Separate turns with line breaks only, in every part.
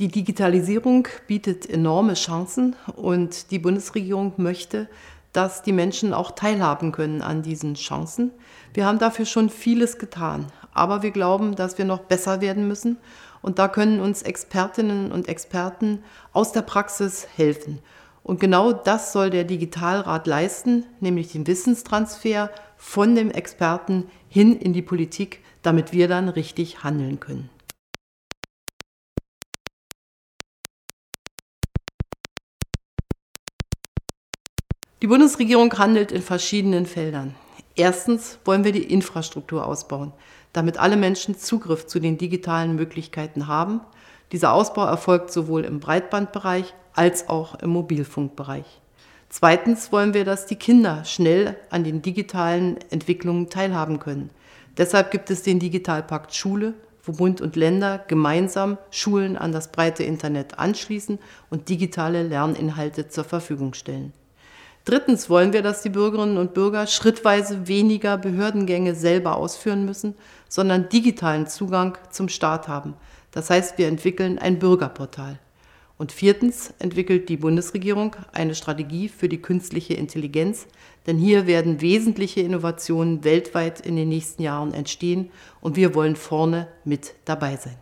Die Digitalisierung bietet enorme Chancen und die Bundesregierung möchte, dass die Menschen auch teilhaben können an diesen Chancen. Wir haben dafür schon vieles getan, aber wir glauben, dass wir noch besser werden müssen und da können uns Expertinnen und Experten aus der Praxis helfen. Und genau das soll der Digitalrat leisten, nämlich den Wissenstransfer von dem Experten hin in die Politik, damit wir dann richtig handeln können. Die Bundesregierung handelt in verschiedenen Feldern. Erstens wollen wir die Infrastruktur ausbauen, damit alle Menschen Zugriff zu den digitalen Möglichkeiten haben. Dieser Ausbau erfolgt sowohl im Breitbandbereich als auch im Mobilfunkbereich. Zweitens wollen wir, dass die Kinder schnell an den digitalen Entwicklungen teilhaben können. Deshalb gibt es den Digitalpakt Schule, wo Bund und Länder gemeinsam Schulen an das breite Internet anschließen und digitale Lerninhalte zur Verfügung stellen. Drittens wollen wir, dass die Bürgerinnen und Bürger schrittweise weniger Behördengänge selber ausführen müssen, sondern digitalen Zugang zum Staat haben. Das heißt, wir entwickeln ein Bürgerportal. Und viertens entwickelt die Bundesregierung eine Strategie für die künstliche Intelligenz, denn hier werden wesentliche Innovationen weltweit in den nächsten Jahren entstehen und wir wollen vorne mit dabei sein.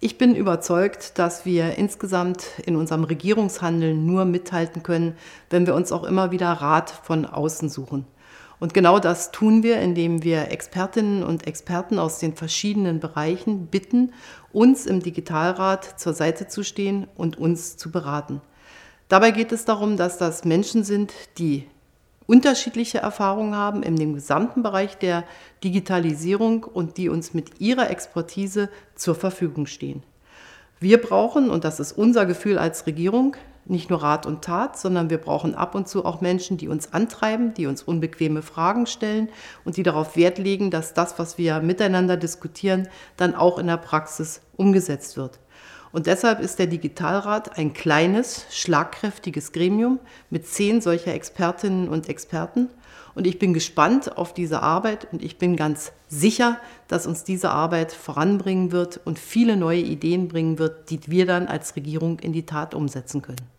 Ich bin überzeugt, dass wir insgesamt in unserem Regierungshandeln nur mithalten können, wenn wir uns auch immer wieder Rat von außen suchen. Und genau das tun wir, indem wir Expertinnen und Experten aus den verschiedenen Bereichen bitten, uns im Digitalrat zur Seite zu stehen und uns zu beraten. Dabei geht es darum, dass das Menschen sind, die unterschiedliche Erfahrungen haben in dem gesamten Bereich der Digitalisierung und die uns mit ihrer Expertise zur Verfügung stehen. Wir brauchen, und das ist unser Gefühl als Regierung, nicht nur Rat und Tat, sondern wir brauchen ab und zu auch Menschen, die uns antreiben, die uns unbequeme Fragen stellen und die darauf Wert legen, dass das, was wir miteinander diskutieren, dann auch in der Praxis umgesetzt wird. Und deshalb ist der Digitalrat ein kleines, schlagkräftiges Gremium mit zehn solcher Expertinnen und Experten. Und ich bin gespannt auf diese Arbeit und ich bin ganz sicher, dass uns diese Arbeit voranbringen wird und viele neue Ideen bringen wird, die wir dann als Regierung in die Tat umsetzen können.